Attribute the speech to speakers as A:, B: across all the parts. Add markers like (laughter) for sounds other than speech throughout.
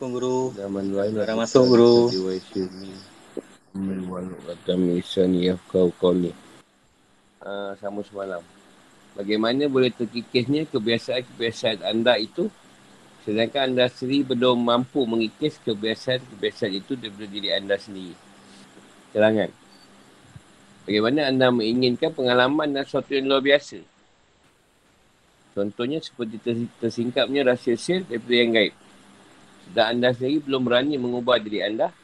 A: Assalamualaikum guru. Masuk guru.
B: misan ya kau kau ni. Uh, sama semalam. Bagaimana boleh terkikisnya kebiasaan-kebiasaan anda itu sedangkan anda sendiri belum mampu mengikis kebiasaan-kebiasaan itu daripada diri anda sendiri. Kelangan. Bagaimana anda menginginkan pengalaman dan sesuatu yang luar biasa. Contohnya seperti tersingkapnya rahsia sir daripada yang gaib. Dan anda sendiri belum berani mengubah diri anda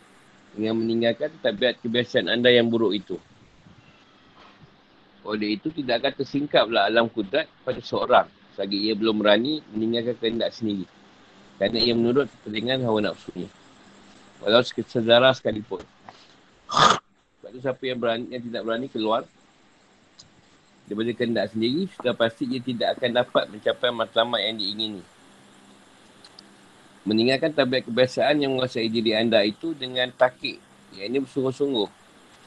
B: dengan meninggalkan tabiat kebiasaan anda yang buruk itu. Oleh itu, tidak akan tersingkaplah alam kudrat pada seorang selagi ia belum berani meninggalkan kehendak sendiri. Kerana ia menurut kepentingan hawa nafsunya. Walau sedara sekalipun. Sebab itu siapa yang, berani, yang tidak berani keluar daripada kehendak sendiri, sudah pasti ia tidak akan dapat mencapai matlamat yang diingini meninggalkan tabiat kebiasaan yang menguasai diri anda itu dengan takik. Yang ini bersungguh-sungguh.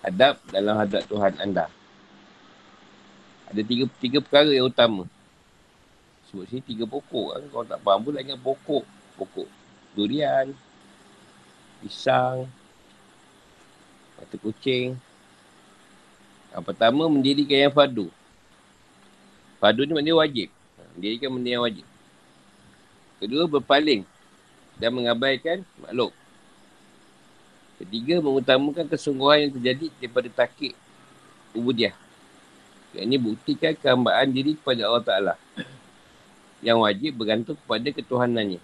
B: Hadap dalam hadap Tuhan anda. Ada tiga, tiga perkara yang utama. Sebut sini tiga pokok. Kan? Kalau tak faham pun ingat pokok. Pokok durian, pisang, mata kucing. Yang pertama, mendirikan yang fardu. Fardu ni maknanya wajib. Mendirikan benda yang wajib. Kedua, berpaling dan mengabaikan makhluk. Ketiga, mengutamakan kesungguhan yang terjadi daripada takik ubudiah. Yang ini buktikan kehambaan diri kepada Allah Ta'ala. Yang wajib bergantung kepada ketuhanannya.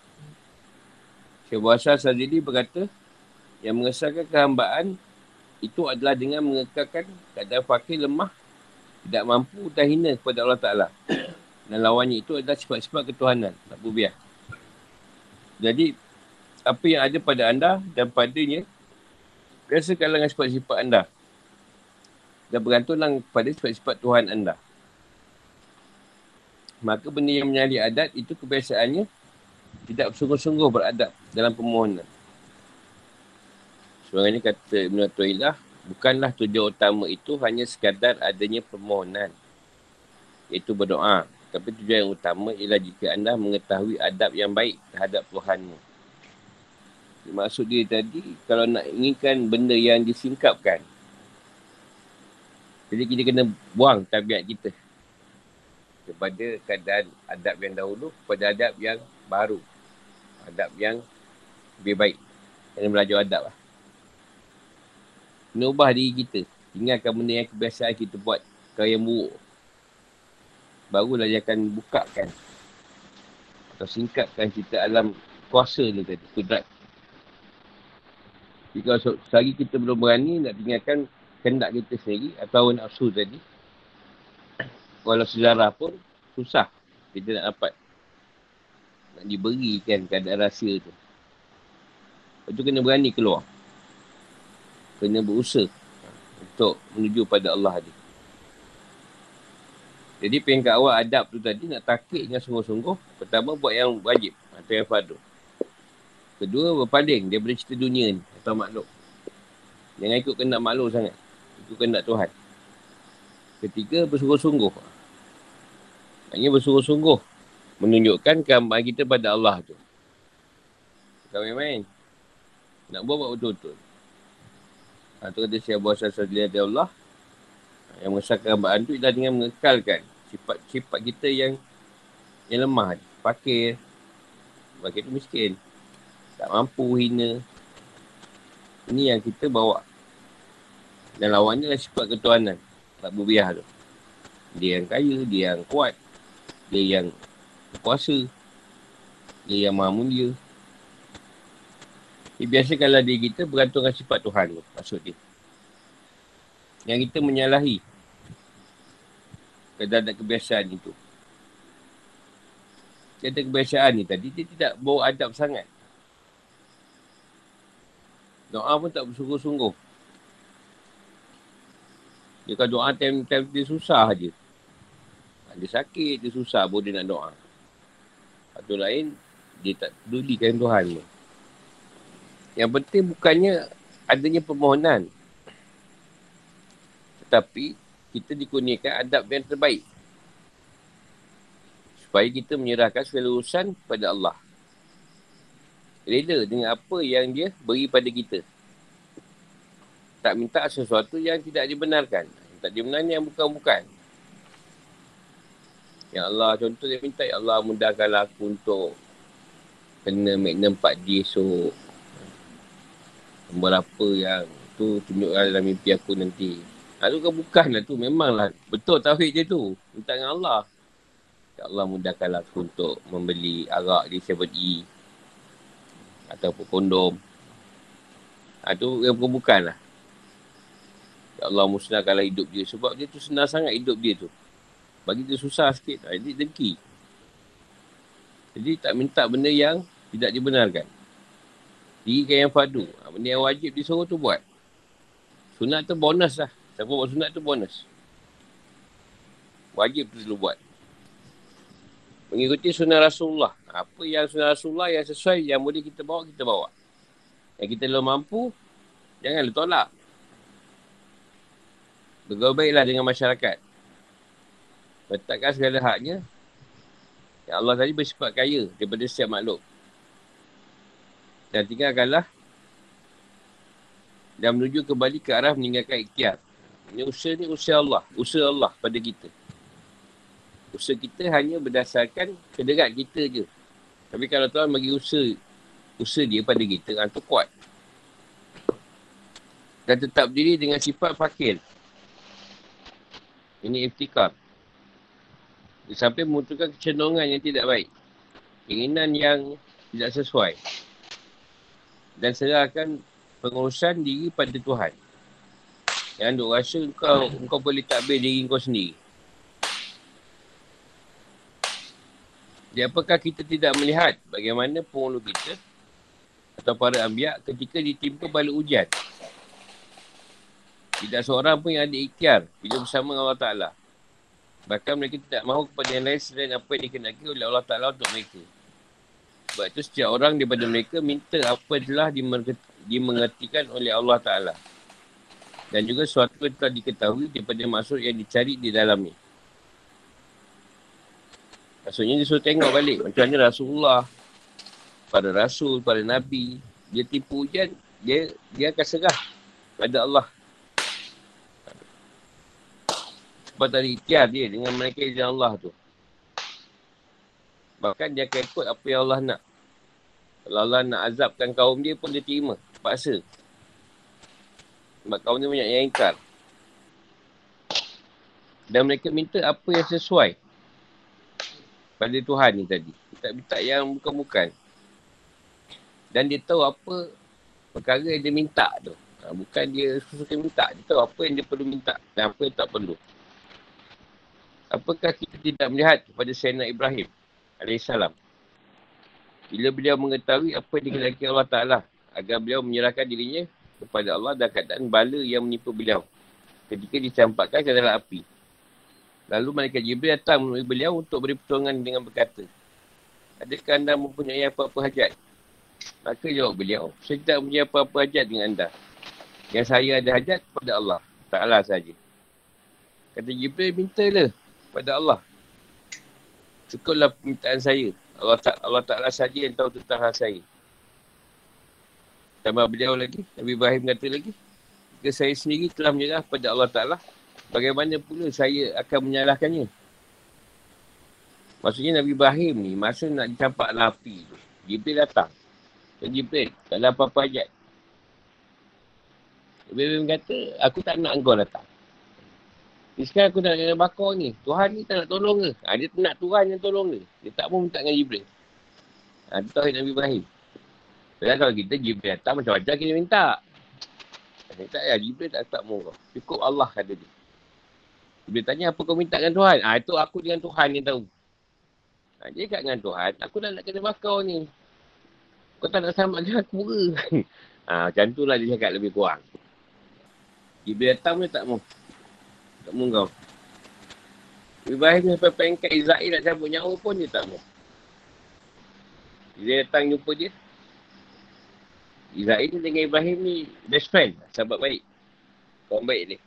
B: Syekh Buasa Sazili berkata, yang mengesahkan kehambaan itu adalah dengan mengekalkan keadaan fakir lemah, tidak mampu dan hina kepada Allah Ta'ala. Dan lawannya itu adalah sifat-sifat ketuhanan, tak bubiah. Jadi, apa yang ada pada anda dan padanya rasakanlah dengan sifat-sifat anda. Dan bergantunglah pada sifat-sifat Tuhan anda. Maka benda yang menyalih adat itu kebiasaannya tidak sungguh-sungguh beradab dalam permohonan. Sebenarnya kata Ibn Tuhilah bukanlah tujuan utama itu hanya sekadar adanya permohonan iaitu berdoa. Tapi tujuan yang utama ialah jika anda mengetahui adab yang baik terhadap Tuhanmu Maksud dia tadi, kalau nak inginkan benda yang disingkapkan. Jadi kita kena buang tabiat kita. Kepada keadaan adab yang dahulu, kepada adab yang baru. Adab yang lebih baik. Kena belajar adab lah. Kena ubah diri kita. Tinggalkan benda yang kebiasaan kita buat. Kalau yang buruk. Barulah dia akan bukakan. Atau singkapkan kita alam kuasa ni tadi. Kudrat jika sehari kita belum berani nak tinggalkan kendak kita sendiri atau nafsu tadi, walau sejarah pun susah kita nak dapat. Nak diberikan keadaan rahsia tu. Lepas tu kena berani keluar. Kena berusaha untuk menuju pada Allah tadi. Jadi peringkat awal adab tu tadi nak takik dengan sungguh-sungguh. Pertama buat yang wajib atau yang fardu. Kedua berpaling daripada cerita dunia ni atau makhluk. Jangan ikut kendak makhluk sangat. Ikut kendak Tuhan. Ketiga bersungguh-sungguh. Maksudnya bersungguh-sungguh. Menunjukkan kehambaan kita pada Allah tu. Bukan main-main. Nak buat buat betul-betul. Ha, tu kata siapa buat asal dari Allah. Yang mengesahkan kehambaan tu ialah dengan mengekalkan sifat-sifat kita yang yang lemah. Fakir. Fakir tu miskin tak mampu hina. Ini yang kita bawa. Dan lawannya adalah sifat ketuanan. Tak berbiah tu. Dia yang kaya, dia yang kuat. Dia yang kuasa. Dia yang maha mulia. Jadi biasa kalau dia kita bergantung dengan sifat Tuhan tu. Maksud dia. Yang kita menyalahi. Keadaan kebiasaan itu. Keadaan kebiasaan ni tadi, dia tidak bawa adab sangat. Doa pun tak bersungguh-sungguh. Dia kan doa time-time dia susah je. Dia sakit, dia susah pun dia nak doa. Satu lain, dia tak pedulikan Tuhan pun. Yang penting bukannya adanya permohonan. Tetapi, kita dikurniakan adab yang terbaik. Supaya kita menyerahkan segala urusan kepada Allah. Rela dengan apa yang dia beri pada kita. Tak minta sesuatu yang tidak dibenarkan. Tak dibenarkan yang bukan-bukan. Ya Allah, contoh dia minta, Ya Allah mudahkanlah aku untuk kena Magnum 4D esok. Nombor apa yang tu tunjukkan dalam mimpi aku nanti. Ha, tu kan bukan lah tu. Memanglah. Betul tauhid dia tu. Minta dengan Allah. Ya Allah mudahkanlah aku untuk membeli arak di 7E. Ataupun kondom. Ha, tu yang bukan lah. Ya Allah musnahkanlah hidup dia. Sebab dia tu senang sangat hidup dia tu. Bagi dia susah sikit. Ha, dia dengki. Jadi tak minta benda yang tidak dibenarkan. Dirikan yang fadu. Ha, benda yang wajib disuruh tu buat. Sunat tu bonus lah. Siapa buat sunat tu bonus. Wajib tu dulu buat. Mengikuti sunnah Rasulullah. Apa yang sunnah Rasulullah yang sesuai, yang boleh kita bawa, kita bawa. Yang kita belum mampu, jangan tolak. Bergaul baiklah dengan masyarakat. Letakkan segala haknya. Yang Allah tadi bersifat kaya daripada setiap makhluk. Dan tinggalkanlah dan menuju kembali ke arah meninggalkan ikhtiar. Ini usaha ni usaha Allah. Usaha Allah pada kita. Usaha kita hanya berdasarkan kederat kita je. Tapi kalau Tuhan bagi usaha, usaha dia pada kita, ha, kuat. Dan tetap diri dengan sifat fakir. Ini iftikar. Sampai memunculkan kecenderungan yang tidak baik. Keinginan yang tidak sesuai. Dan serahkan pengurusan diri pada Tuhan. Yang duk rasa kau, kau boleh takbir diri kau sendiri. Jadi apakah kita tidak melihat bagaimana penghulu kita atau para ambiak ketika ditimpa bala ujian. Tidak seorang pun yang ada ikhtiar bila bersama Allah Ta'ala. Bahkan mereka tidak mahu kepada yang lain selain apa yang dikenaki oleh Allah Ta'ala untuk mereka. Sebab itu setiap orang daripada mereka minta apa telah dimengertikan oleh Allah Ta'ala dan juga suatu yang telah diketahui daripada maksud yang dicari di dalamnya. Maksudnya dia suruh tengok balik macam mana Rasulullah, pada Rasul, pada Nabi, dia tipu ujian, dia dia akan serah pada Allah. Sebab tadi ikhtiar dia dengan mereka yang Allah tu. Bahkan dia akan ikut apa yang Allah nak. Kalau Allah nak azabkan kaum dia pun dia terima. Paksa. Sebab kaum ni banyak yang ingkar. Dan mereka minta apa yang sesuai pada Tuhan ni tadi. Minta-minta yang bukan-bukan. Dan dia tahu apa perkara yang dia minta tu. Ha, bukan dia suka minta. Dia tahu apa yang dia perlu minta dan apa yang tak perlu. Apakah kita tidak melihat kepada Sayyidina Ibrahim AS. Bila beliau mengetahui apa yang dikendaki Allah Ta'ala agar beliau menyerahkan dirinya kepada Allah dan keadaan bala yang menimpa beliau ketika dicampakkan ke dalam api. Lalu malaikat Jibril datang menemui beliau untuk beri pertolongan dengan berkata, Adakah anda mempunyai apa-apa hajat? Maka jawab beliau, saya tidak mempunyai apa-apa hajat dengan anda. Yang saya ada hajat kepada Allah. Ta'ala saja. Kata Jibril, mintalah kepada Allah. Cukuplah permintaan saya. Allah, ta- Allah Ta'ala saja yang tahu tentang hal saya. Tambah beliau lagi, Nabi Ibrahim kata lagi, jika saya sendiri telah menyerah kepada Allah Ta'ala, bagaimana pula saya akan menyalahkannya? Maksudnya Nabi Ibrahim ni, masa nak dicampak api tu, Jibril datang. Dan Jibril, tak ada apa-apa. Nabi Ibrahim kata, aku tak nak engkau datang. Ni sekarang aku nak kena bakar ni. Tuhan ni tak nak tolong ke? Ha, dia nak Tuhan yang tolong dia. Dia tak mau minta dengan Jibril. Ha, itu Tauhid Nabi Ibrahim. Padahal kalau kita Jibril datang macam-macam kita minta. Minta ya Jibril tak tak mau kau. Cukup Allah kata dia. Jibril tanya apa kau minta dengan Tuhan? Ah ha, itu aku dengan Tuhan yang tahu. Ha, dia kat dengan Tuhan, aku dah nak kena bakar ni. Kau tak nak sama dengan aku ke? ha, (laughs) macam tu lah dia cakap lebih kurang. Jibril datang pun tak mau. Tak mau kau. Ibrahim sampai pengkat Israel nak cabut nyawa pun dia tak mau. Dia datang jumpa dia, ni dengan Ibrahim ni best friend. Sahabat baik. Kawan baik ni.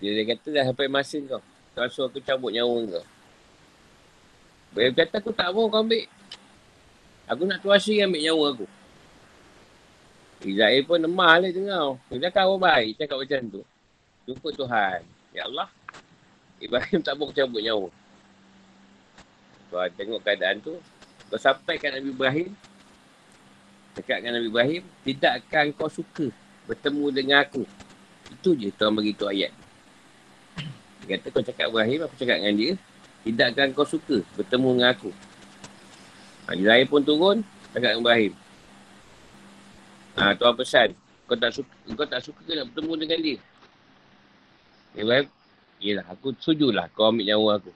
B: Dia, dia kata dah sampai masa kau. Kau suruh aku cabut nyawa kau. Ibrahim kata aku tak mau kau ambil. Aku nak tuasi ambil nyawa aku. Israel pun lemah lah dengar. Dia orang baik cakap macam tu. Jumpa Tuhan. Ya Allah. Ibrahim tak boleh cabut nyawa. Kau tengok keadaan tu. Kau sampai kat Nabi Ibrahim. Dekat dengan Nabi Ibrahim. Tidakkah kau suka bertemu dengan aku? Itu je Tuhan beritahu ayat. Dia kata kau cakap Ibrahim. Aku cakap dengan dia. Tidakkah kau suka bertemu dengan aku? Ha, Israel pun turun. Cakap dengan Ibrahim. Ha, Tuhan pesan. Kau tak suka, kau tak suka ke nak bertemu dengan dia? Ibrahim, yelah aku setujulah kau ambil nyawa aku.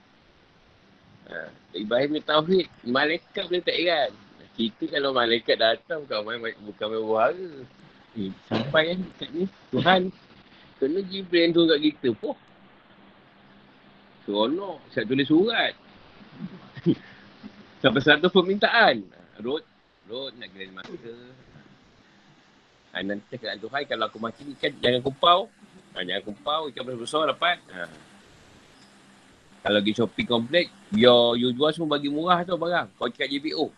B: Ha, Ibrahim ni tauhid, malaikat boleh tak iran. Kita kalau malaikat datang bukan main bukan main berhara. Eh, sampai kan dekat ni, Tuhan kena Jibril tu kat kita. Poh. Seronok, saya tulis surat. (laughs) Sampai satu permintaan. Rod, Rod nak kena masa. Ha, nanti cakap dengan Tuhan, kalau aku mati ni kan jangan kumpau. Ha, jangan kumpau, ikan besar-besar dapat. Ha. Kalau pergi shopping komplek, biar you jual semua bagi murah tu barang. Kau cakap JBO.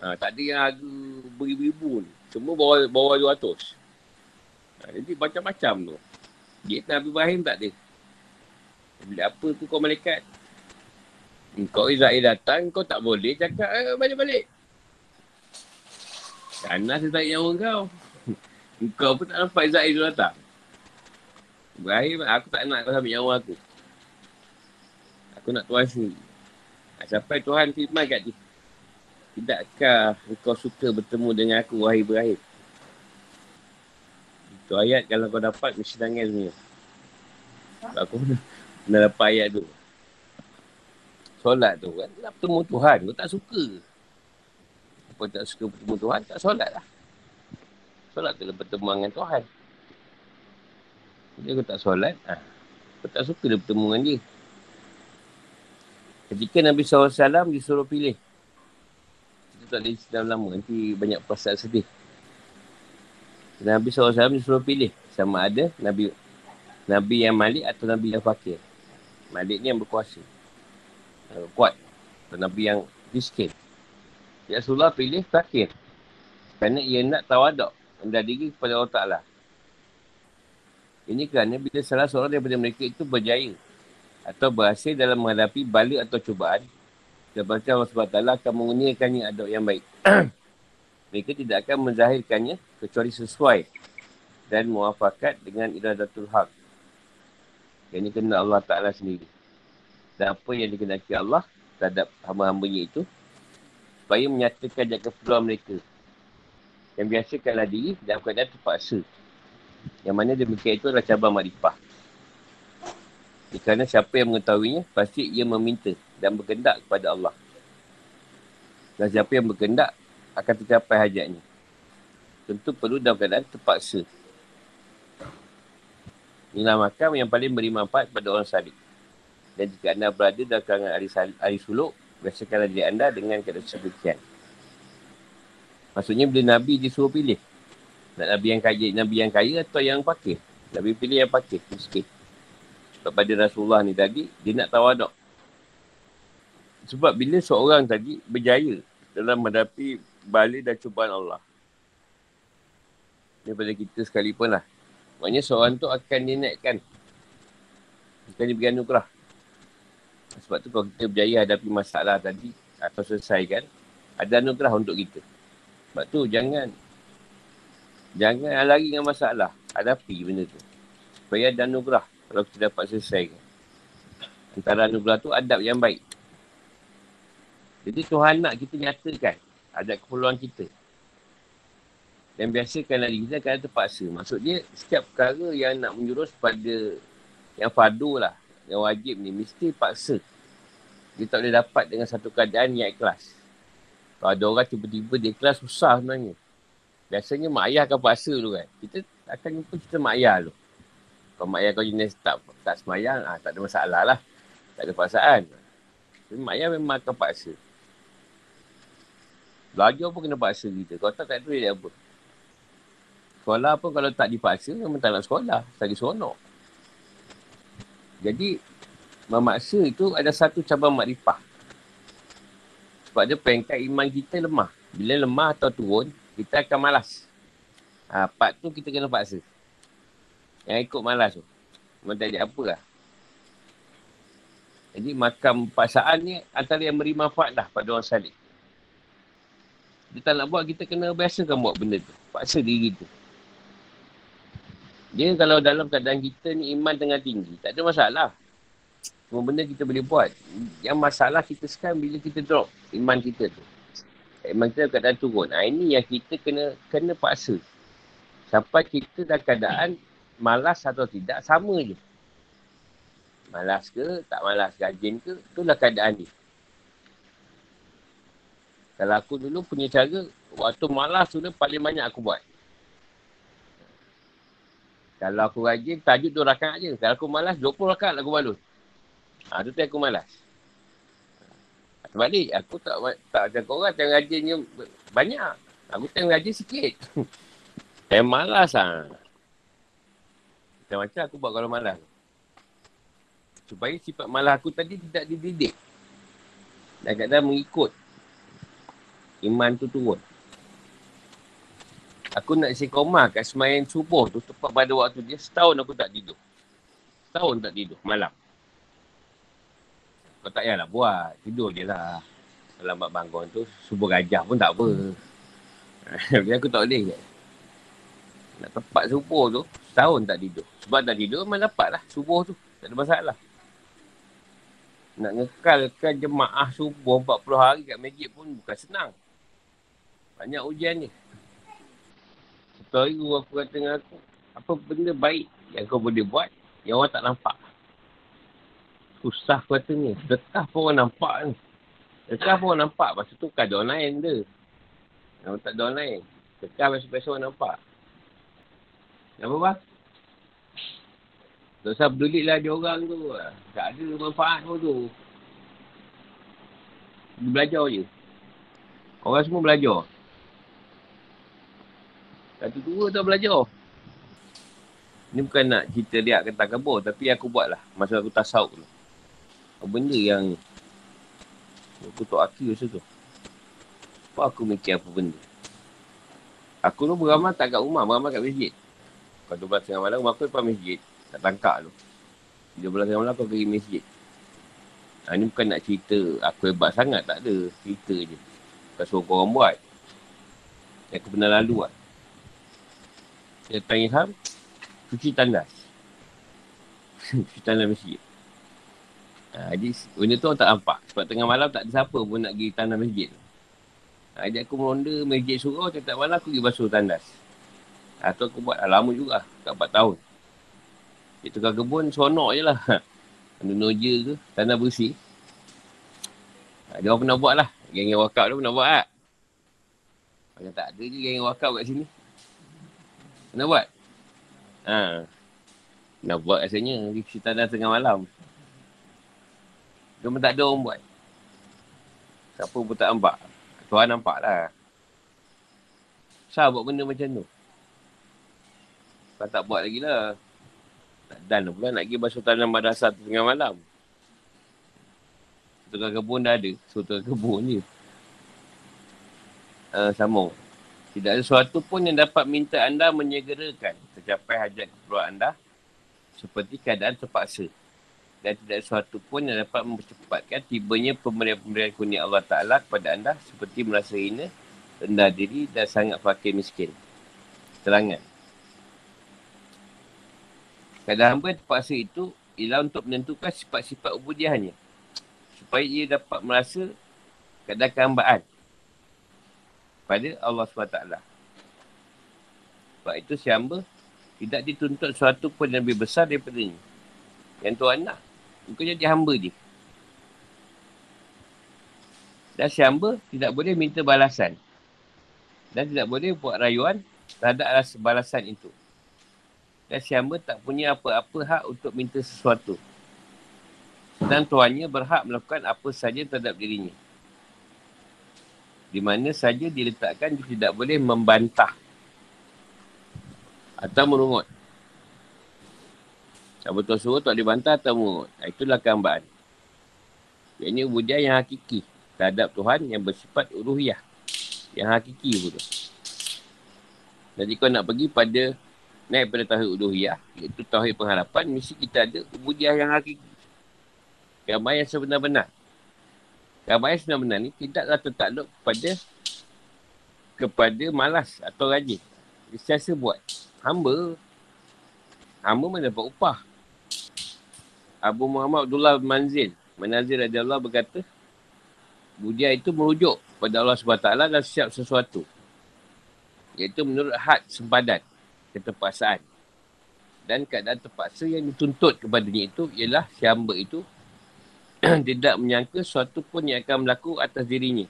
B: Ha, tak ada yang harga beribu-ribu ni. Semua bawah, bawah 200. Ha, jadi macam-macam tu. Dia Nabi Ibrahim tak ada. Beli apa tu kau malaikat? Kau Israel datang, kau tak boleh cakap eh, balik-balik. Kanas dia tarik nyawa kau. (laughs) Kau pun tak nampak Izzat itu datang. Ibrahim, aku tak nak kau sambil nyawa aku. Aku nak Tuhan sendiri. Sampai Tuhan firman kat dia. Tidakkah kau suka bertemu dengan aku, wahai Ibrahim? Itu ayat kalau kau dapat, mesti nangis sebenarnya. Aku dapat ayat tu. Solat tu kan, nak bertemu Tuhan, kau tak suka. Kau tak suka bertemu Tuhan, tak solat lah solat tu bertemu dengan Tuhan. Jadi aku tak solat, ha. aku tak suka dia bertemu dengan dia. Ketika Nabi SAW disuruh pilih. Kita tak boleh sedang lama, nanti banyak perasaan sedih. Nabi SAW disuruh pilih sama ada Nabi Nabi yang malik atau Nabi yang fakir. Malik ni yang berkuasa. Uh, kuat. Atau Nabi yang miskin. Rasulullah pilih fakir. Kerana ia nak tawaduk rendah diri kepada Allah Ta'ala. Ini kerana bila salah seorang daripada mereka itu berjaya atau berhasil dalam menghadapi balik atau cubaan, Lepas Allah SWT akan menguniakannya adab yang baik. (clears throat) mereka tidak akan menzahirkannya kecuali sesuai dan muafakat dengan iradatul haq. Yang ini kena Allah Ta'ala sendiri. Dan apa yang dikenaki Allah terhadap hamba-hambanya itu supaya menyatakan jaga peluang mereka yang biasakanlah diri dalam keadaan terpaksa. Yang mana demikian itu adalah cabang makrifah. Kerana siapa yang mengetahuinya, pasti ia meminta dan berkendak kepada Allah. Dan siapa yang berkendak, akan tercapai hajatnya. Tentu perlu dalam keadaan terpaksa. Inilah makam yang paling beri manfaat pada orang salib. Dan jika anda berada dalam kalangan ahli, ahli suluk, biasakanlah diri anda dengan keadaan sebegian. Maksudnya bila Nabi disuruh pilih. Nak Nabi yang kaya, Nabi yang kaya atau yang pakir. Nabi pilih yang pakir, miskin. Sebab pada Rasulullah ni tadi, dia nak tawaduk. Sebab bila seorang tadi berjaya dalam menghadapi balik dan cubaan Allah. Daripada kita sekalipun lah. Maknanya seorang tu akan dinaikkan. Akan diberi anugerah. Sebab tu kalau kita berjaya hadapi masalah tadi atau selesaikan, ada anugerah untuk kita. Sebab tu jangan jangan lari dengan masalah. Hadapi benda tu. Supaya ada anugerah kalau kita dapat selesai. Antara anugerah tu adab yang baik. Jadi Tuhan nak kita nyatakan ada keperluan kita. Dan biasakan lagi kita akan terpaksa. Maksud dia setiap perkara yang nak menjurus pada yang fardu lah. Yang wajib ni mesti paksa. Dia tak boleh dapat dengan satu keadaan yang ikhlas. Kalau ada orang tiba-tiba dia kelas susah sebenarnya. Biasanya mak ayah akan puasa dulu kan. Kita akan jumpa cerita mak ayah dulu. Kalau mak ayah kau jenis tak, tak semayang, ah, tak ada masalah lah. Tak ada perasaan. Tapi mak ayah memang akan paksa. Belajar pun kena paksa kita. Kalau tak, tak ada apa. Sekolah pun kalau tak dipaksa, memang tak nak sekolah. Tak seronok. Jadi, memaksa itu ada satu cabang makrifah. Sebab dia peringkat iman kita lemah. Bila lemah atau turun, kita akan malas. Ha, part tu kita kena paksa. Yang ikut malas tu. Memang tak ada apa lah. Jadi makam paksaan ni antara yang beri manfaat dah pada orang salih. Dia tak nak buat, kita kena biasakan buat benda tu. Paksa diri tu. Dia kalau dalam keadaan kita ni iman tengah tinggi, tak ada masalah. Semua benda kita boleh buat. Yang masalah kita sekarang bila kita drop iman kita tu. Iman kita keadaan turun. Ha, ini yang kita kena kena paksa. Sampai kita dalam keadaan malas atau tidak, sama je. Malas ke, tak malas, rajin ke, itulah keadaan ni. Kalau aku dulu punya cara, waktu malas tu paling banyak aku buat. Kalau aku rajin, tajuk dua rakaat je. Kalau aku malas, 20 rakaat aku balus. Ha, tu aku malas. Sebalik, aku tak tak macam korang, yang rajinnya banyak. Aku tengok rajin sikit. (laughs) Saya malas lah. Macam-macam aku buat kalau malas. Supaya sifat malas aku tadi tidak dididik. Dan kadang mengikut. Iman tu turun. Aku nak isi koma kat semayan subuh tu tepat pada waktu dia. Setahun aku tak tidur. Setahun tak tidur malam. Kau tak payahlah buat. Tidur je lah. Lambat bangun tu, subuh gajah pun tak apa. (laughs) Tapi aku tak boleh. Nak tepat subuh tu, setahun tak tidur. Sebab tak tidur, memang dapat lah subuh tu. Tak ada masalah. Nak ngekalkan jemaah subuh 40 hari kat masjid pun bukan senang. Banyak ujian ni. Hari guru aku kata dengan aku, apa benda baik yang kau boleh buat yang orang tak nampak susah katanya. Dekah pun orang nampak ni. Dekah pun orang nampak. Masa tu kan ada orang lain dia. Yang tak ada orang lain. Dekah biasa-biasa orang nampak. Apa bang? Tak usah peduli lah dia orang tu. Tak ada manfaat pun tu. Dia belajar je. Orang semua belajar. Satu dua tu belajar. Ni bukan nak cerita dia kata kabur. Tapi aku buat lah. Masa aku tasawuk tu benda yang aku tak aki masa tu. Apa aku mikir apa benda. Aku tu beramal tak kat rumah, beramal kat masjid. Kalau 12 tengah malam, rumah aku depan masjid. Tak tangkap tu. 12 tengah malam aku pergi masjid. Ha, ni bukan nak cerita aku hebat sangat, tak ada. Cerita je. Bukan suruh korang buat. Yang aku pernah lalu lah. Tanya Ham, cuci tandas. (laughs) cuci tandas masjid. Ha, jadi benda tu orang tak nampak. Sebab tengah malam tak ada siapa pun nak pergi tandas masjid. Ha, jadi aku meronda masjid surau, tak malam aku pergi basuh tandas. Ha, tu aku buat ha, lama juga. Kat 4 tahun. Dia tukar kebun, sonok je lah. (laughs) Ada noja ke, tanah bersih. Ha, dia orang pernah buat lah. Geng-geng wakab tu pernah buat lah. Macam tak ada je geng-geng wakab kat sini. Pernah buat? Ha. Nak buat rasanya, pergi tandas tengah malam. Cuma tak ada orang buat. Siapa pun tak nampak. Tuhan nampak lah. Kenapa buat benda macam tu? Kau tak buat lagi lah. Dan pula nak pergi basuh tanam madrasah tu tengah malam. Tukar kebun dah ada. So tukar kebun je. Uh, sama. Tidak ada sesuatu pun yang dapat minta anda menyegerakan tercapai hajat keperluan anda seperti keadaan terpaksa dan tidak sesuatu pun yang dapat mempercepatkan tibanya pemberian-pemberian kurnia Allah Ta'ala kepada anda seperti merasa hina, rendah diri dan sangat fakir miskin. Terangan. Kadang hamba terpaksa itu ialah untuk menentukan sifat-sifat ubudiahnya supaya ia dapat merasa kadang kehambaan pada Allah SWT. Sebab itu si hamba tidak dituntut sesuatu pun yang lebih besar daripada. Yang Tuhan nak. Kau jadi hamba je. Dan si hamba tidak boleh minta balasan. Dan tidak boleh buat rayuan terhadap rasa balasan itu. Dan si hamba tak punya apa-apa hak untuk minta sesuatu. Dan tuannya berhak melakukan apa saja terhadap dirinya. Di mana saja diletakkan dia tidak boleh membantah. Atau merungut. Tak betul suruh tak dibantah atau mengut. Itulah kehambaan. Yang ini ubudiah yang hakiki terhadap Tuhan yang bersifat uruhiyah. Yang hakiki tu. Jadi kau nak pergi pada naik pada tauhid uluhiyah, iaitu tauhid pengharapan, mesti kita ada ubudiah yang hakiki. Gambar yang sebenar-benar. Yang sebenar-benar ni tidaklah tertakluk kepada kepada malas atau rajin. Dia sentiasa buat. Hamba. Hamba mana dapat upah. Abu Muhammad Abdullah Manzil. Manazir Allah berkata, Budia itu merujuk pada Allah SWT dan siap sesuatu. Iaitu menurut had sempadan, keterpaksaan. Dan keadaan terpaksa yang dituntut kepadanya itu ialah si hamba itu (clears throat) tidak menyangka sesuatu pun yang akan berlaku atas dirinya.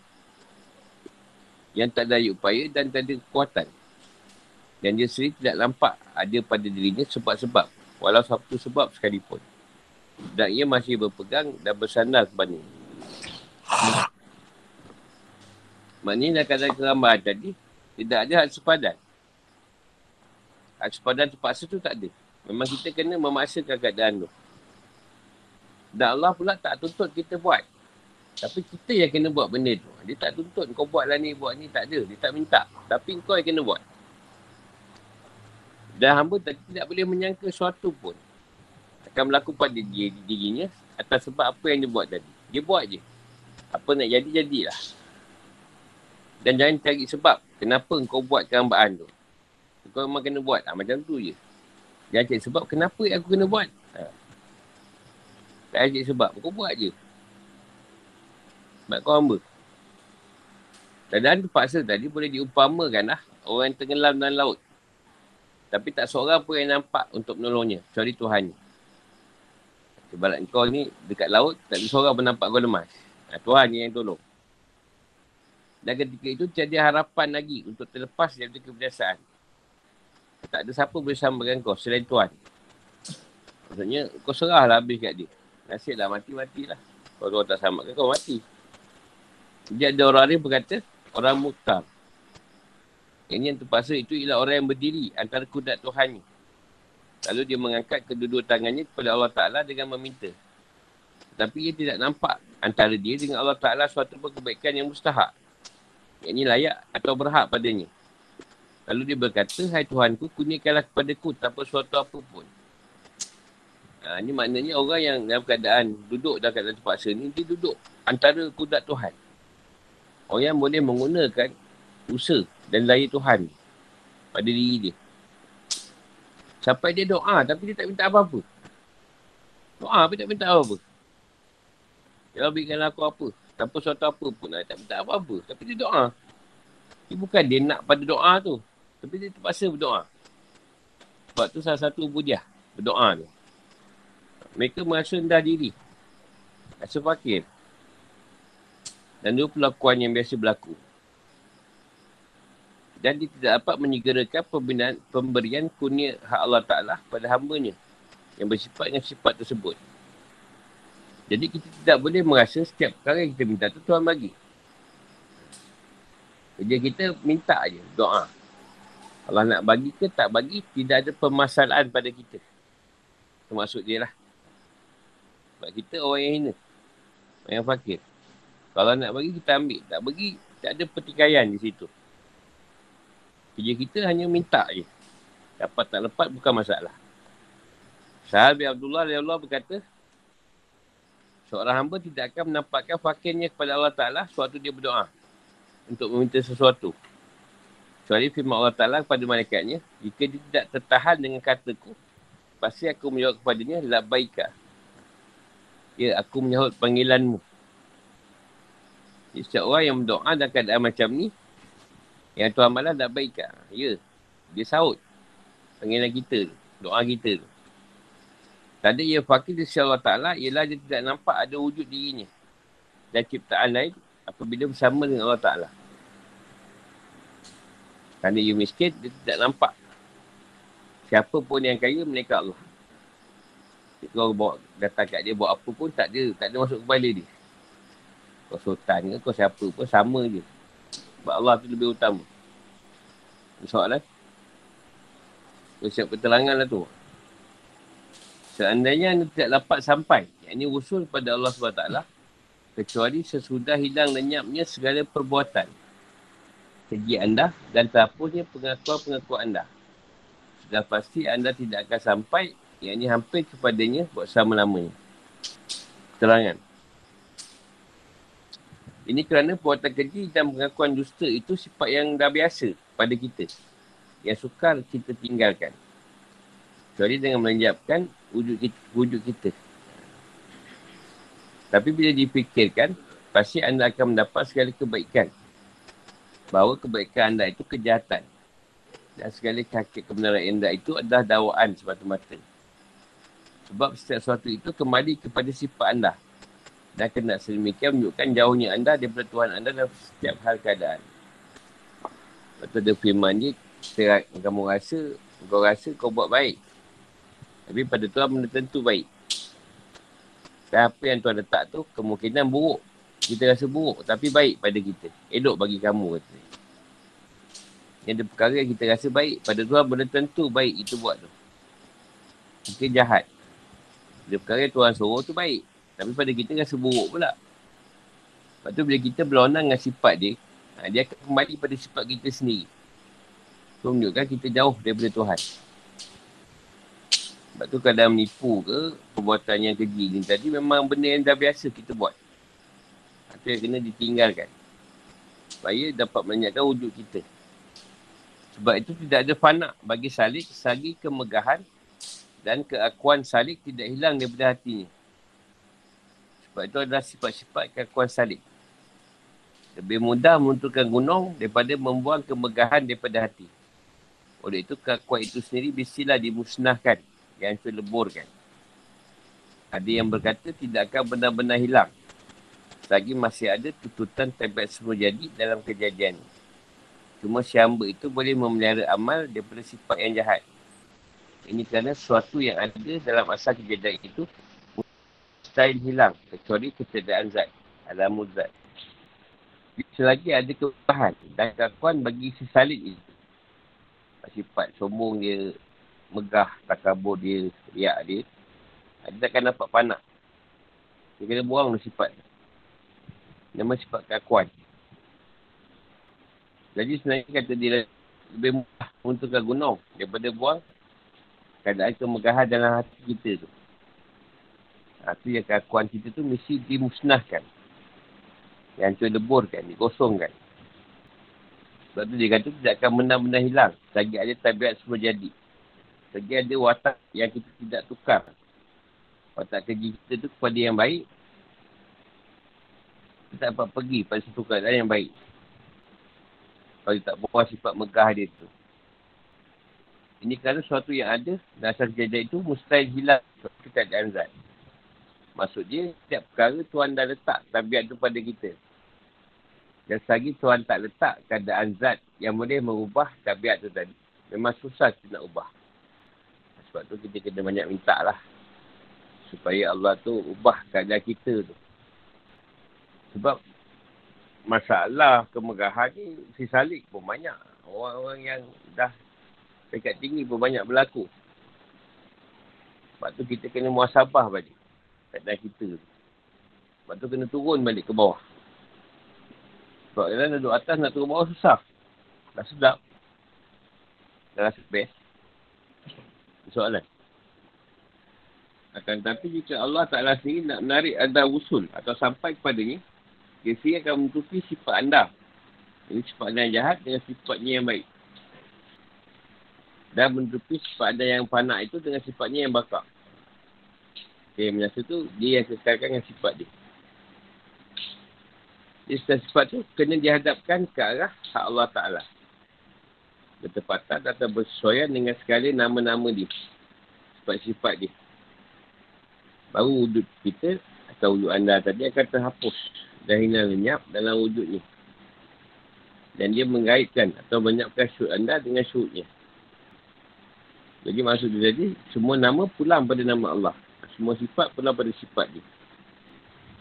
B: Yang tak ada upaya dan tak ada kekuatan. Dan dia sendiri tidak nampak ada pada dirinya sebab-sebab. Walau satu sebab sekalipun. Dan ia masih berpegang dan bersandar kepada Maknanya dalam keadaan kerambahan tadi, tidak ada hak sepadan. Hak sepadan terpaksa tu tak ada. Memang kita kena memaksakan keadaan tu. Dan Allah pula tak tuntut kita buat. Tapi kita yang kena buat benda tu. Dia tak tuntut kau buat lah ni, buat ni. Tak ada. Dia tak minta. Tapi kau yang kena buat. Dan hamba tak, tidak boleh menyangka sesuatu pun. Akan berlaku pada dia, dirinya atas sebab apa yang dia buat tadi. Dia buat je. Apa nak jadi, jadilah. Dan jangan cari sebab kenapa kau buat kerambaan tu. Kau memang kena buat. Ha, macam tu je. Jangan cari sebab kenapa aku kena buat. Ha. Tak cari sebab. Kau buat je. Sebab kau hamba. Keadaan terpaksa tadi boleh diumpamakan lah. Orang yang tenggelam dalam laut. Tapi tak seorang pun yang nampak untuk menolongnya. Kecuali Tuhan. Sebab kau ni dekat laut, tak ada seorang pun nampak kau lemas. Ha, Tuhan yang tolong. Dan ketika itu tiada harapan lagi untuk terlepas dari kebiasaan. Tak ada siapa bersama dengan kau selain Tuhan. Maksudnya kau serahlah habis kat dia. Nasiblah mati-matilah. Kalau kau tak sama kau mati. Jadi ada orang lain berkata, orang mutar. Ini yang terpaksa itu ialah orang yang berdiri antara kudat Tuhan ni. Lalu dia mengangkat kedua-dua tangannya kepada Allah Ta'ala dengan meminta. Tapi ia tidak nampak antara dia dengan Allah Ta'ala suatu kebaikan yang mustahak. Yang ini layak atau berhak padanya. Lalu dia berkata, Hai Tuhanku, kurniakanlah kepadaku tanpa suatu apa pun. Ha, ini maknanya orang yang dalam keadaan duduk dalam keadaan terpaksa ni, dia duduk antara kudat Tuhan. Orang yang boleh menggunakan usaha dan daya Tuhan pada diri dia. Sampai dia doa tapi dia tak minta apa-apa. Doa tapi tak minta apa-apa. Ya berikanlah aku apa. Tanpa suatu apa pun. Lah. Tak minta apa-apa. Tapi dia doa. Dia bukan dia nak pada doa tu. Tapi dia terpaksa berdoa. Sebab tu salah satu budiah. Berdoa tu. Mereka merasa rendah diri. Rasa fakir. Dan dua pelakuan yang biasa berlaku. Dan dia tidak dapat menyegerakan pemberian kurnia hak Allah Ta'ala pada hambanya. Yang bersifat dengan sifat tersebut. Jadi kita tidak boleh merasa setiap perkara yang kita minta tu Tuhan bagi. Kerja kita minta aja doa. Allah nak bagi ke tak bagi, tidak ada permasalahan pada kita. Termasuk dia lah. Sebab kita orang yang hina. Orang yang fakir. Kalau nak bagi, kita ambil. Tak bagi, tak ada pertikaian di situ. Kerja kita hanya minta je. Dapat tak lepas bukan masalah. Sahabat Abdullah Allah berkata, Seorang hamba tidak akan menampakkan fakirnya kepada Allah Ta'ala suatu dia berdoa untuk meminta sesuatu. Kecuali firman Allah Ta'ala kepada malaikatnya, jika dia tidak tertahan dengan kataku, pasti aku menjawab kepadanya, la baika. Ya, aku menyahut panggilanmu. Jadi, setiap orang yang berdoa dalam keadaan macam ni, yang Tuhan malah la baika. Ya, dia sahut panggilan kita, doa kita tu. Tanda ia fakir di sisi Allah Ta'ala ialah dia tidak nampak ada wujud dirinya. Dan ciptaan lain apabila bersama dengan Allah Ta'ala. Tanda ia miskin, dia tidak nampak. Siapa pun yang kaya, mereka Allah. Kau bawa, datang kat dia buat apa pun, tak ada. Tak ada masuk kepala dia. Kau sultan ke, kau siapa pun, sama je. Sebab Allah tu lebih utama. Soalan? Kau siap keterangan lah tu. Seandainya anda tidak dapat sampai, yang ini usul pada Allah SWT, kecuali sesudah hilang lenyapnya segala perbuatan. keji anda dan terhapusnya pengakuan-pengakuan anda. Sudah pasti anda tidak akan sampai yang ini hampir kepadanya buat selama-lamanya. Terangan. Ini kerana perbuatan keji dan pengakuan dusta itu sifat yang dah biasa pada kita. Yang sukar kita tinggalkan. Kecuali dengan melenjapkan wujud kita, wujud kita. Tapi bila dipikirkan, pasti anda akan mendapat segala kebaikan. Bahawa kebaikan anda itu kejahatan. Dan segala kaki kebenaran anda itu adalah dakwaan semata-mata. Sebab setiap sesuatu itu kembali kepada sifat anda dan kena sedemikian menunjukkan jauhnya anda daripada Tuhan anda dalam setiap hal keadaan. Betul dia firman dia, kamu rasa, kau rasa kau buat baik. Tapi pada Tuhan benda tentu baik. Dan apa yang Tuhan letak tu, kemungkinan buruk. Kita rasa buruk, tapi baik pada kita. Elok bagi kamu, kata. Yang ada perkara yang kita rasa baik. Pada Tuhan benda tentu baik itu buat tu. Mungkin jahat. Ada perkara yang Tuhan suruh tu baik. Tapi pada kita rasa buruk pula. Lepas tu bila kita berlawanan dengan sifat dia, ha, dia akan kembali pada sifat kita sendiri. So menunjukkan kita jauh daripada Tuhan. Sebab tu kadang menipu ke perbuatan yang keji ni tadi memang benda yang dah biasa kita buat. Itu yang kena ditinggalkan. Supaya dapat menyatakan wujud kita. Sebab itu tidak ada fana bagi salik sagi kemegahan dan keakuan salik tidak hilang daripada hatinya. Sebab itu adalah sifat-sifat kekuatan salib. Lebih mudah menentukan gunung daripada membuang kemegahan daripada hati. Oleh itu, kekuatan itu sendiri bisilah dimusnahkan. Yang itu leburkan. Ada yang berkata tidak akan benar-benar hilang. Lagi masih ada tututan tabiat semua jadi dalam kejadian. Cuma si hamba itu boleh memelihara amal daripada sifat yang jahat. Ini kerana sesuatu yang ada dalam asal kejadian itu mustahil hilang kecuali kecederaan zat. Alamu zat. Selagi ada kebahan dan kakuan bagi si salib itu. Sifat sombong dia, megah, takabur dia, riak dia. Dia takkan dapat panak. Dia kena buang sifat. Nama sifat kakuan. Jadi sebenarnya kata dia lebih mudah untuk gunung daripada buang keadaan kemegahan dalam hati kita tu. Ha, tu yang keakuan kita tu mesti dimusnahkan. Yang tu leburkan, dikosongkan. Sebab tu dia kata tidak akan benar-benar hilang. Lagi ada tabiat semua jadi. Lagi ada watak yang kita tidak tukar. Watak kerja kita tu kepada yang baik. Kita dapat pergi pada satu keadaan yang baik. Kalau tak bawa sifat megah dia tu. Ini kerana sesuatu yang ada dan asal kejadian itu mustahil hilang keadaan zat. Maksud dia, setiap perkara Tuhan dah letak tabiat tu pada kita. Dan selagi Tuhan tak letak keadaan zat yang boleh mengubah tabiat tu tadi. Memang susah kita nak ubah. Sebab tu kita kena banyak minta lah. Supaya Allah tu ubah keadaan kita tu. Sebab masalah kemegahan ni si salik pun banyak. Orang-orang yang dah dekat tinggi pun banyak berlaku. Sebab tu kita kena muasabah balik keadaan kita. Sebab tu kena turun balik ke bawah. Sebab kalau duduk atas nak turun bawah susah. Dah sedap. Dah rasa best. Soalan. Akan tapi jika Allah Ta'ala sendiri nak menarik anda usul atau sampai kepadanya, dia sendiri akan menutupi sifat anda. Ini sifat anda yang jahat dengan sifatnya yang baik. Dan menutupi sifat anda yang panak itu dengan sifatnya yang bakar. Okay, menyatu tu, dia yang kekalkan dengan sifat dia. Jadi sifat tu kena dihadapkan ke arah hak Allah Ta'ala. Bertepatan atau bersesuaian dengan sekali nama-nama dia. Sifat-sifat dia. Baru wujud kita atau wujud anda tadi akan terhapus dan hilang lenyap dalam wujud ni. Dan dia mengaitkan atau menyiapkan syurut anda dengan syurutnya. Jadi maksud dia tadi, semua nama pulang pada nama Allah. Semua sifat pula pada sifat dia.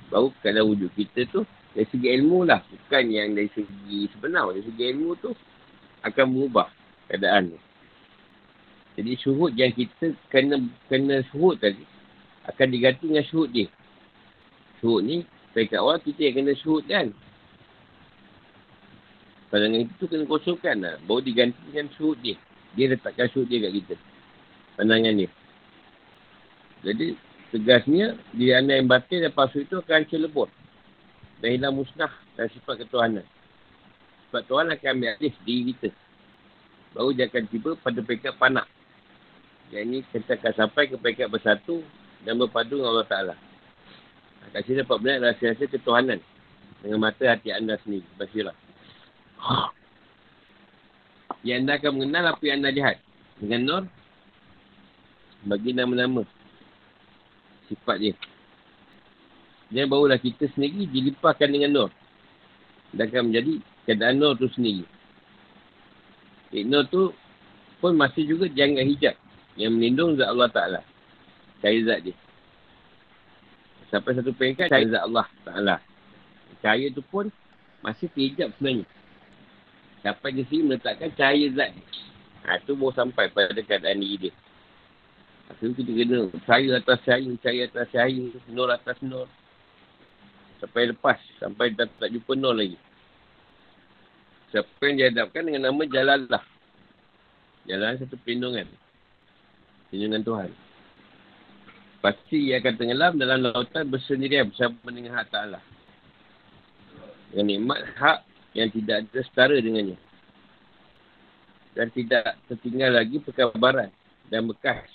B: Baru kalau wujud kita tu, dari segi ilmu lah. Bukan yang dari segi sebenar. Dari segi ilmu tu, akan mengubah keadaan tu. Jadi syuhud yang kita kena kena syuhud tadi, akan diganti dengan syuhud dia. Syuhud ni, dekat awal kita yang kena syuhud kan. Pandangan itu kena kosongkan lah. Baru digantikan syurut dia. Dia letakkan syurut dia kat kita. Pandangan dia. Jadi, tegasnya, dia anda yang batin dan palsu itu akan hancur lebur. Dan hilang musnah dan sifat ketuhanan. Sebab Tuhan akan ambil alih diri kita. Baru dia akan tiba pada peringkat panak. Yang ini kita akan sampai ke peringkat bersatu dan berpadu dengan Allah Ta'ala. Kat sini dapat melihat rahsia-rahsia ketuhanan. Dengan mata hati anda sendiri. Basirah. Yang anda akan mengenal apa yang anda lihat. Dengan Nur. Bagi nama-nama. Sifat dia. Dan barulah kita sendiri dilipahkan dengan Nur. Dan akan menjadi keadaan Nur tu sendiri. Eh, Nur tu pun masih juga jangka hijab. Yang melindung zat Allah Ta'ala. Cahaya zat dia. Sampai satu peringkat cahaya zat Allah Ta'ala. Cahaya tu pun masih terhijab sebenarnya. Sampai di sini meletakkan cahaya zat dia. Ha, tu baru sampai pada keadaan diri dia. Akhirnya kita kena cahaya atas cahaya, cahaya atas cahaya, nur atas nur. Sampai lepas, sampai tak, tak jumpa nur lagi. Siapa yang dihadapkan dengan nama Jalalah. Jalalah satu perlindungan. Perlindungan Tuhan. Pasti ia akan tenggelam dalam lautan bersendirian bersama dengan hak Ta'ala. Dengan nikmat hak yang tidak ada setara dengannya. Dan tidak tertinggal lagi perkabaran dan bekas.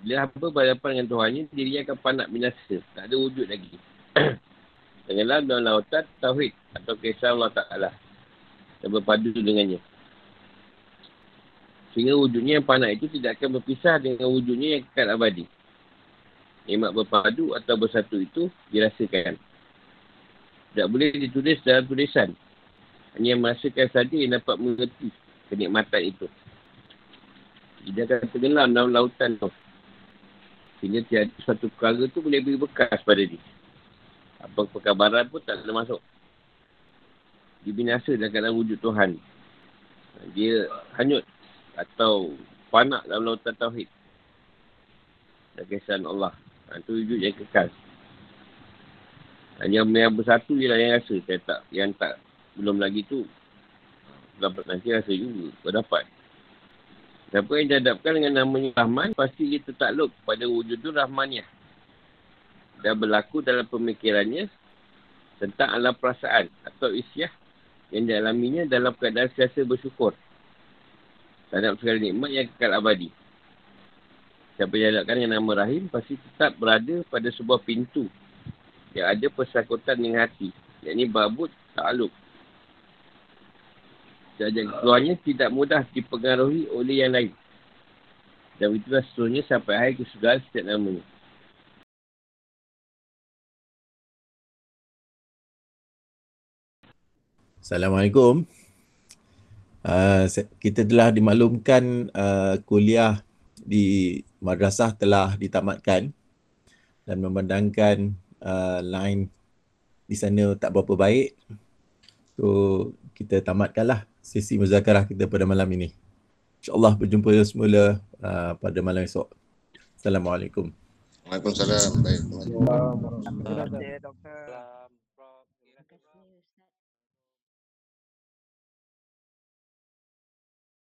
B: Bila hamba berhadapan dengan Tuhannya, dirinya akan panak binasa. Tak ada wujud lagi. (clears throat) Tenggelam dalam lautan Tauhid atau kisah Allah Ta'ala. Dan berpadu dengannya. Sehingga wujudnya yang panak itu tidak akan berpisah dengan wujudnya yang kekal abadi. Nikmat berpadu atau bersatu itu dirasakan. Tak boleh ditulis dalam tulisan. Hanya yang merasakan saja yang dapat mengerti kenikmatan itu. Dia akan tenggelam dalam lautan tu. Sehingga tiada satu perkara tu boleh beri bekas pada dia. Apa perkabaran pun tak ada masuk. Dia binasa dalam wujud Tuhan. Dia hanyut atau panak dalam lautan Tauhid. Dan kisah Allah. Itu ha, wujud yang kekal. Hanya yang bersatu je lah yang rasa. Saya tak, yang tak, belum lagi tu. Dapat nanti rasa juga. Berdapat. Siapa yang dihadapkan dengan namanya Rahman, pasti dia tertakluk pada wujud Rahmannya. Dan berlaku dalam pemikirannya tentang alam perasaan atau isyah yang dialaminya dalam keadaan siasa bersyukur. Terhadap segala nikmat yang kekal abadi. Siapa yang dihadapkan dengan nama Rahim, pasti tetap berada pada sebuah pintu yang ada persangkutan dengan hati. Yang ini babut ta'aluk. Sahaja keluarnya tidak mudah dipengaruhi oleh yang lain. Dan itulah seterusnya sampai akhir kesudahan setiap namanya.
A: Assalamualaikum. Uh, kita telah dimaklumkan uh, kuliah di madrasah telah ditamatkan dan memandangkan uh, line di sana tak berapa baik. So kita tamatkanlah sesi muzakarah kita pada malam ini. InsyaAllah berjumpa semula uh, pada malam esok. Assalamualaikum.
C: Waalaikumsalam. Baik.
D: Terima kasih doktor.